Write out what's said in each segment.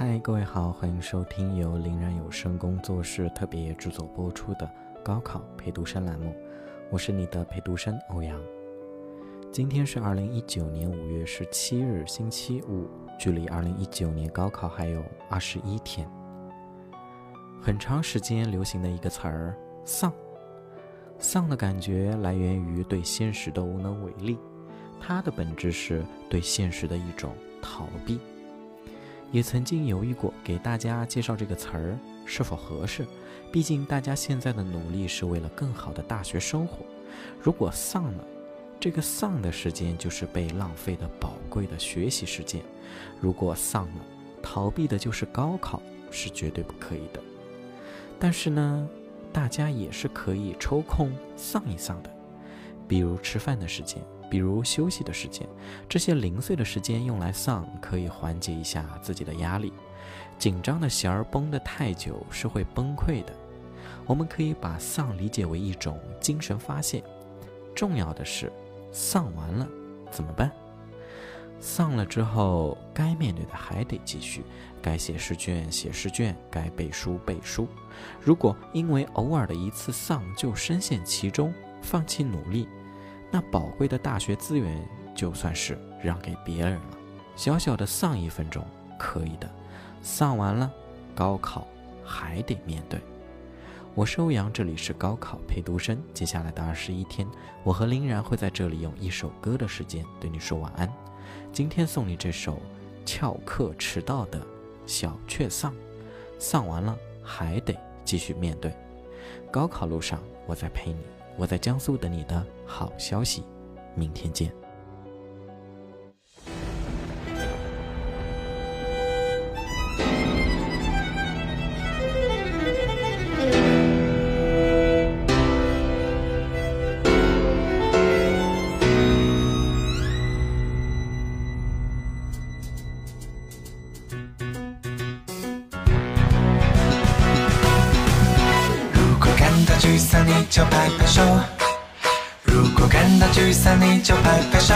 嗨，各位好，欢迎收听由林然有声工作室特别制作播出的高考陪读生栏目，我是你的陪读生欧阳。今天是二零一九年五月十七日，星期五，距离二零一九年高考还有二十一天。很长时间流行的一个词儿“丧”，丧的感觉来源于对现实的无能为力，它的本质是对现实的一种逃避。也曾经犹豫过给大家介绍这个词儿是否合适，毕竟大家现在的努力是为了更好的大学生活。如果丧了，这个丧的时间就是被浪费的宝贵的学习时间；如果丧了，逃避的就是高考，是绝对不可以的。但是呢，大家也是可以抽空丧一丧的，比如吃饭的时间。比如休息的时间，这些零碎的时间用来丧，可以缓解一下自己的压力。紧张的弦儿绷得太久是会崩溃的。我们可以把丧理解为一种精神发泄。重要的是，丧完了怎么办？丧了之后，该面对的还得继续，该写试卷写试卷，该背书背书。如果因为偶尔的一次丧就深陷其中，放弃努力。那宝贵的大学资源，就算是让给别人了。小小的丧一分钟，可以的。丧完了，高考还得面对。我是欧阳，这里是高考陪读生。接下来的二十一天，我和林然会在这里用一首歌的时间对你说晚安。今天送你这首翘课迟到的小雀丧。丧完了，还得继续面对。高考路上，我在陪你。我在江苏等你的好消息，明天见。沮丧你就拍拍手，如果感到沮丧你就拍拍手，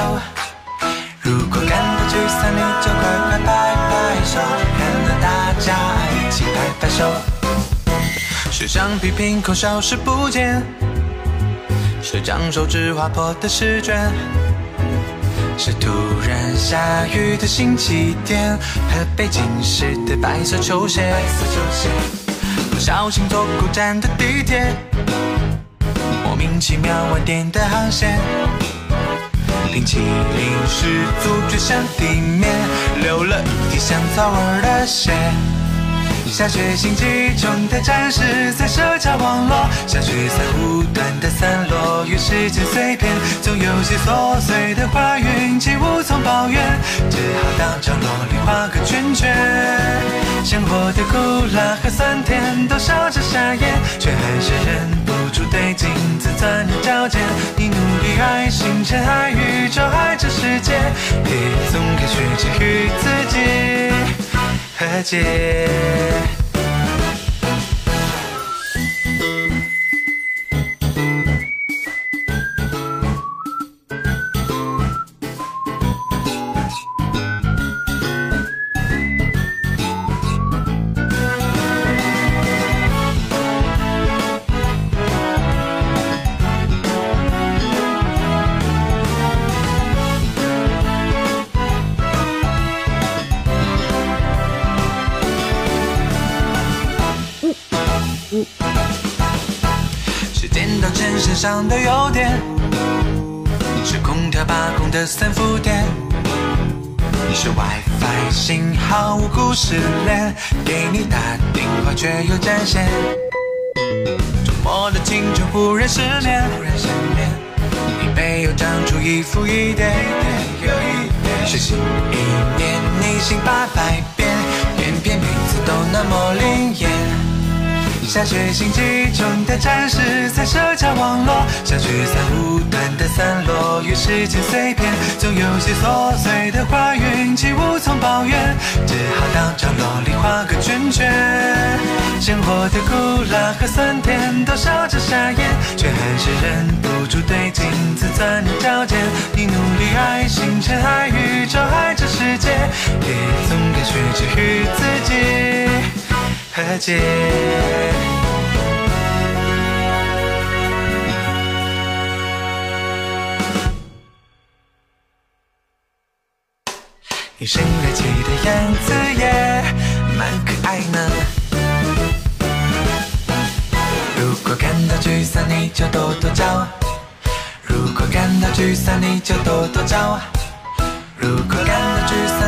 如果感到沮丧你就快快拍拍手，看到大家一起拍拍手。是橡皮凭空消失不见，是将手指划破的试卷，是突然下雨的星期天，和被浸湿的白色球鞋。不小心坐过站的地铁。莫名其妙晚点的航线，冰淇淋失足坠向地面，流了一地香草味的血。下决心集中的战士在社交网络，下雪散无端的散落，与时间碎片，总有些琐碎的话语既无从抱怨，只好当角落里画个圈圈。生活的苦辣和酸甜都笑着傻眼，却还是忍不住对镜子钻牛角尖。你努力爱星辰爱宇宙爱这世界，别总看学姐与自己。和解。是电脑衬衫上的优点，是空调把控的三伏电，是 WiFi 信号无故失联，给你打电话却又占线。周末的青春忽然失眠，你背又长出一副一点，是心一年逆行八百遍，偏偏每次都那么灵验。下决心集中的战士在社交网络，像聚散无端的散落，与时间碎片，总有些琐碎的话语，气无从抱怨，只好当场落里画个圈圈。生活的苦辣和酸甜都笑着傻眼，却还是忍不住对镜子钻牛角尖。你努力爱星辰爱宇宙爱这世界，也总该学着与自己。和解。你生日气的样子也蛮可爱呢。如果感到沮丧，你就跺跺脚；如果感到沮丧，你就跺跺脚；如果感到沮丧